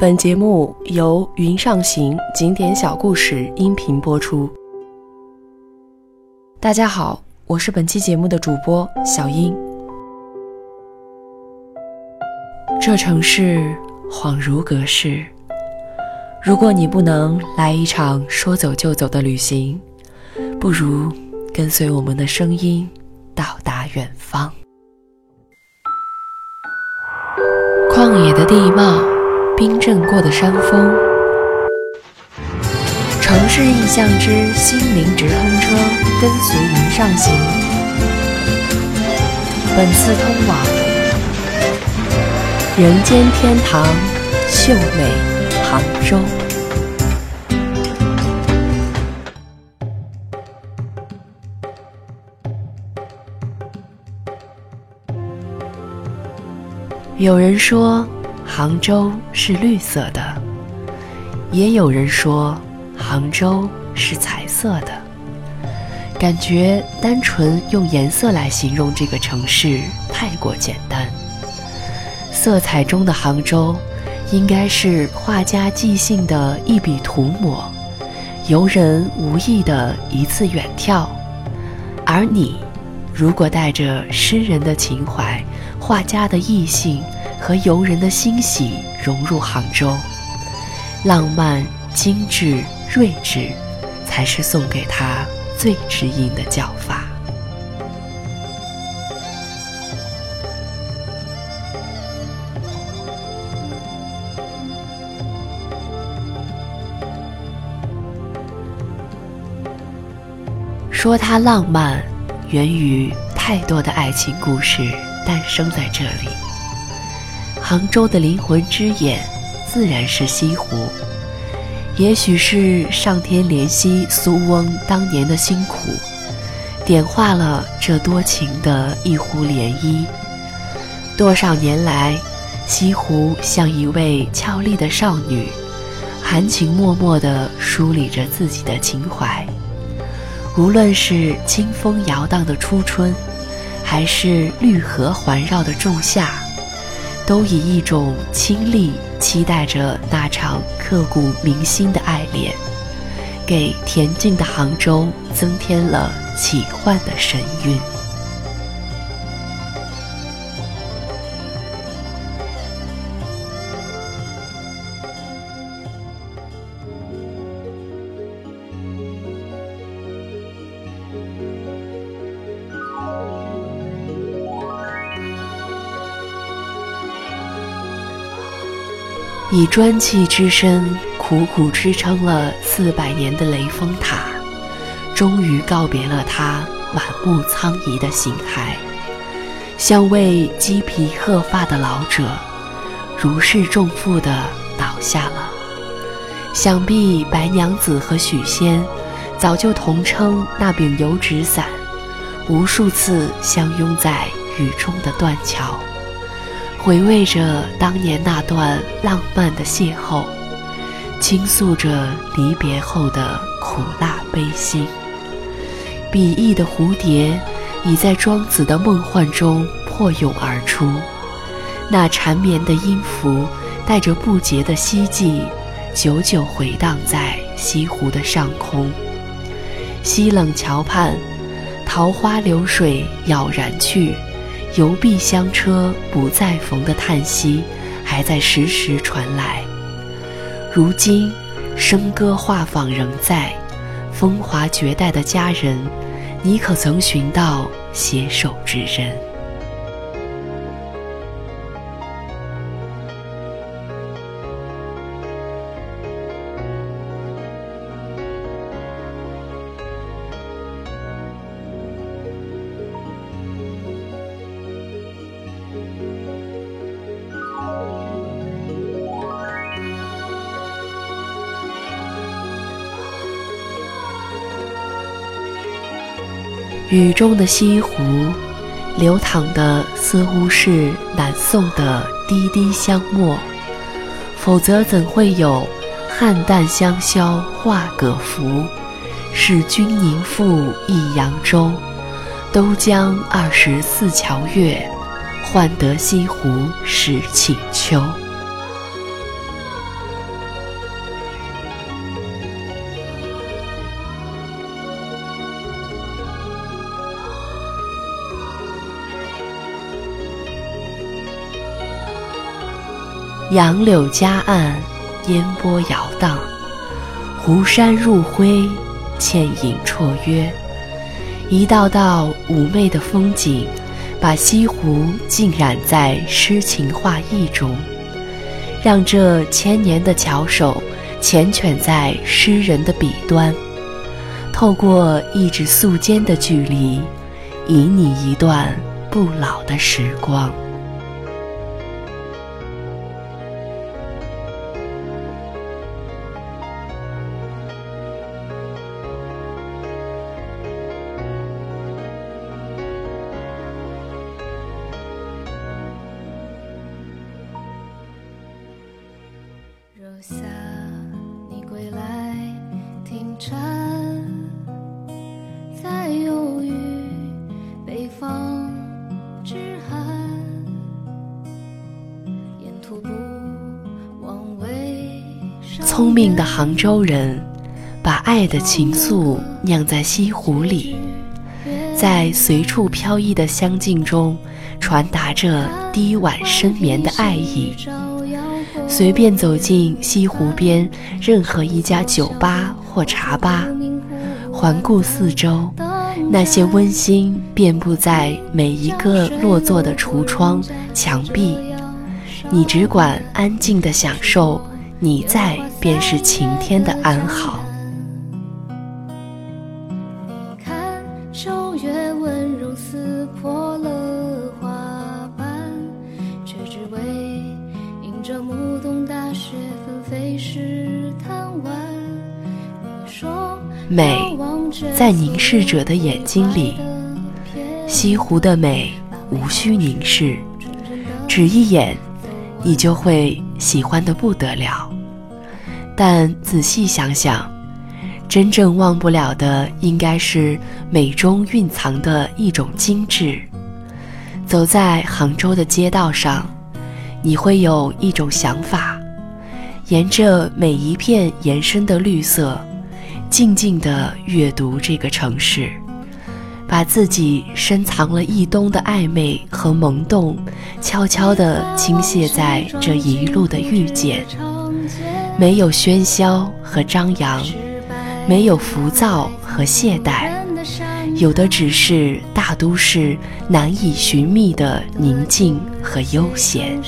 本节目由云上行景点小故事音频播出。大家好，我是本期节目的主播小英。这城市恍如隔世，如果你不能来一场说走就走的旅行，不如跟随我们的声音到达远方。旷野的地貌。冰镇过的山峰，城市印象之心灵直通车，跟随云上行。本次通往人间天堂秀美杭州。有人说。杭州是绿色的，也有人说杭州是彩色的。感觉单纯用颜色来形容这个城市太过简单。色彩中的杭州，应该是画家即兴的一笔涂抹，游人无意的一次远眺。而你，如果带着诗人的情怀，画家的意兴。和游人的欣喜融入杭州，浪漫、精致、睿智，才是送给他最知音的叫法。说它浪漫，源于太多的爱情故事诞生在这里。杭州的灵魂之眼，自然是西湖。也许是上天怜惜苏翁当年的辛苦，点化了这多情的一湖涟漪。多少年来，西湖像一位俏丽的少女，含情脉脉地梳理着自己的情怀。无论是清风摇荡的初春，还是绿荷环绕的仲夏。都以一种亲历期待着那场刻骨铭心的爱恋，给恬静的杭州增添了奇幻的神韵。以砖砌之身，苦苦支撑了四百年的雷峰塔，终于告别了它满目苍夷的形骸，像位鸡皮鹤发的老者，如释重负地倒下了。想必白娘子和许仙，早就同称那柄油纸伞，无数次相拥在雨中的断桥。回味着当年那段浪漫的邂逅，倾诉着离别后的苦辣悲心。笔意的蝴蝶已在庄子的梦幻中破蛹而出，那缠绵的音符带着不竭的希冀，久久回荡在西湖的上空。西冷桥畔，桃花流水杳然去。游碧香车不再逢的叹息，还在时时传来。如今，笙歌画舫仍在，风华绝代的佳人，你可曾寻到携手之人？雨中的西湖，流淌的似乎是南宋的滴滴香墨，否则怎会有“汉淡香消画葛浮，使君宁赋一扬州。都将二十四桥月，换得西湖十顷秋。”杨柳夹岸，烟波摇荡，湖山入灰，倩影绰约。一道道妩媚的风景，把西湖浸染在诗情画意中，让这千年的巧手缱绻在诗人的笔端，透过一指素笺的距离，旖你一段不老的时光。聪明的杭州人，把爱的情愫酿在西湖里，在随处飘逸的香径中，传达着低婉深绵的爱意。随便走进西湖边任何一家酒吧或茶吧，环顾四周，那些温馨遍布在每一个落座的橱窗、墙壁，你只管安静地享受。你在，便是晴天的安好。你看，秋月温柔撕破了花瓣，却只为迎着暮冬大雪纷飞时贪玩。你说，美在凝视者的眼睛里，西湖的美无需凝视，只一眼。你就会喜欢的不得了，但仔细想想，真正忘不了的应该是美中蕴藏的一种精致。走在杭州的街道上，你会有一种想法：沿着每一片延伸的绿色，静静地阅读这个城市。把自己深藏了一冬的暧昧和萌动，悄悄地倾泻在这一路的遇见。没有喧嚣和张扬，没有浮躁和懈怠，有的只是大都市难以寻觅的宁静和悠闲。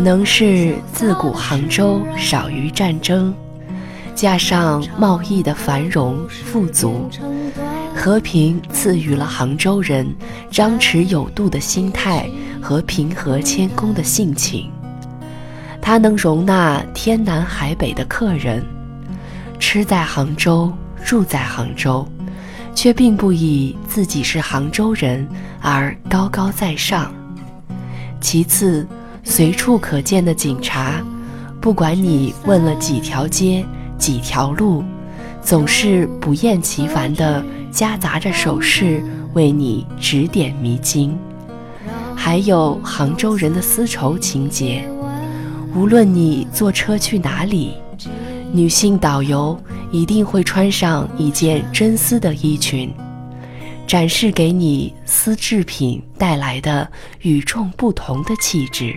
可能是自古杭州少于战争，加上贸易的繁荣富足，和平赐予了杭州人张弛有度的心态和平和谦恭的性情。它能容纳天南海北的客人，吃在杭州，住在杭州，却并不以自己是杭州人而高高在上。其次。随处可见的警察，不管你问了几条街、几条路，总是不厌其烦地夹杂着手势为你指点迷津。还有杭州人的丝绸情节，无论你坐车去哪里，女性导游一定会穿上一件真丝的衣裙，展示给你丝制品带来的与众不同的气质。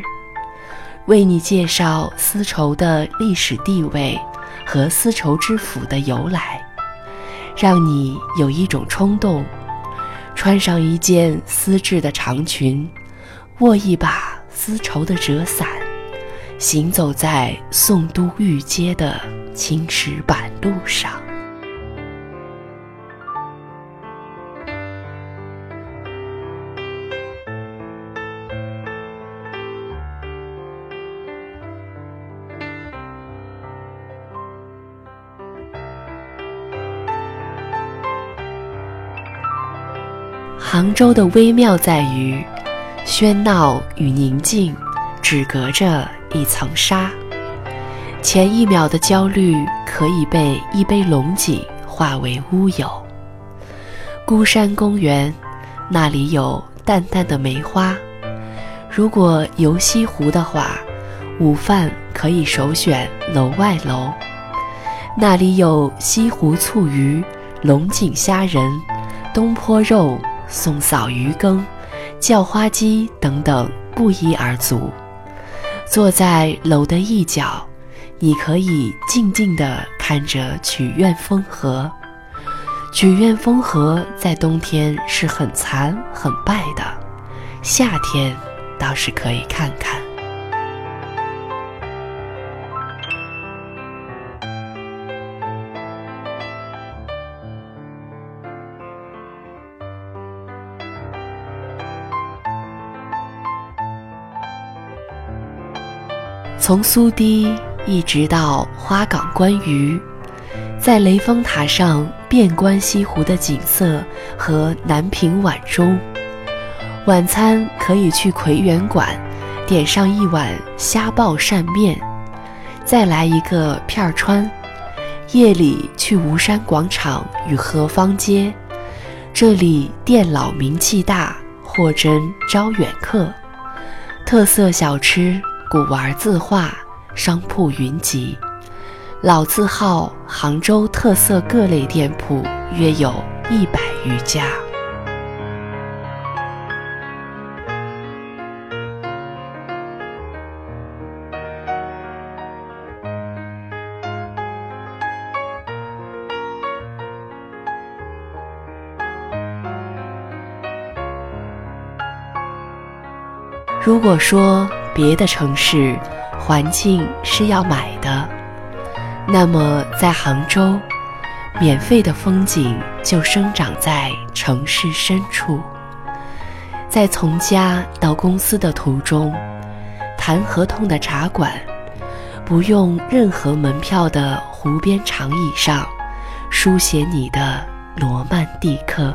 为你介绍丝绸的历史地位和丝绸之府的由来，让你有一种冲动，穿上一件丝质的长裙，握一把丝绸的折伞，行走在宋都御街的青石板路上。杭州的微妙在于，喧闹与宁静只隔着一层纱。前一秒的焦虑可以被一杯龙井化为乌有。孤山公园，那里有淡淡的梅花，如果游西湖的话，午饭可以首选楼外楼，那里有西湖醋鱼、龙井虾仁、东坡肉、送扫鱼羹、叫花鸡等等不一而足。坐在楼的一角，你可以静静地看着曲院风荷。曲院风荷在冬天是很残很败的，夏天倒是可以看看。从苏堤一直到花港观鱼，在雷峰塔上遍观西湖的景色和南屏晚钟。晚餐可以去葵园馆，点上一碗虾爆扇面，再来一个片儿川。夜里去吴山广场与河坊街，这里店老名气大，货真招远客。特色小吃。古玩字画商铺云集，老字号杭州特色各类店铺约有一百余家。如果说，别的城市环境是要买的，那么在杭州，免费的风景就生长在城市深处。在从家到公司的途中，谈合同的茶馆，不用任何门票的湖边长椅上，书写你的罗曼蒂克。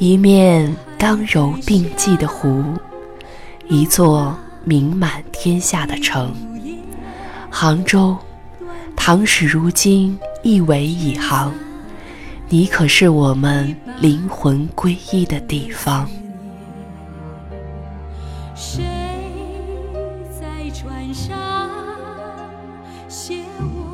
一面刚柔并济的湖，一座名满天下的城。杭州，唐史如今一为一行，你可是我们灵魂皈依的地方。谁在船上写我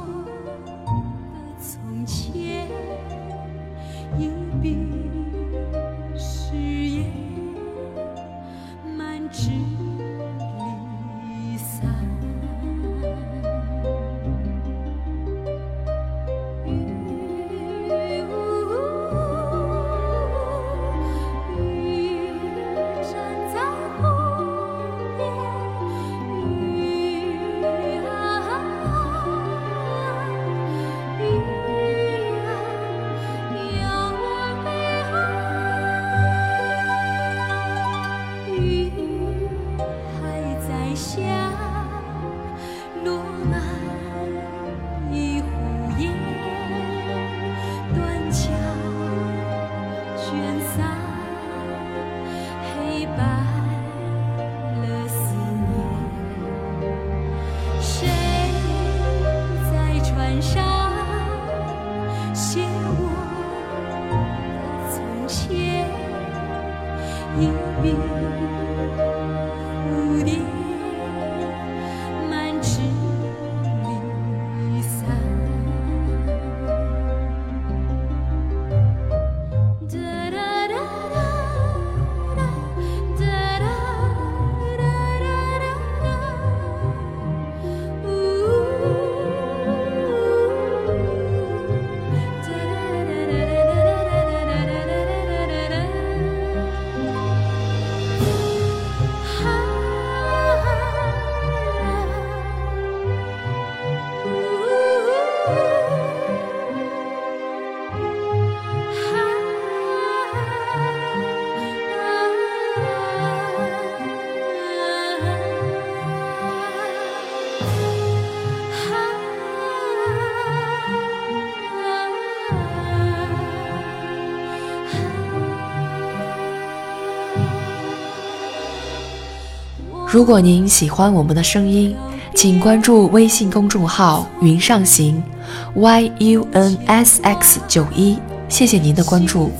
如果您喜欢我们的声音，请关注微信公众号“云上行 ”，y u n s x 九一，谢谢您的关注。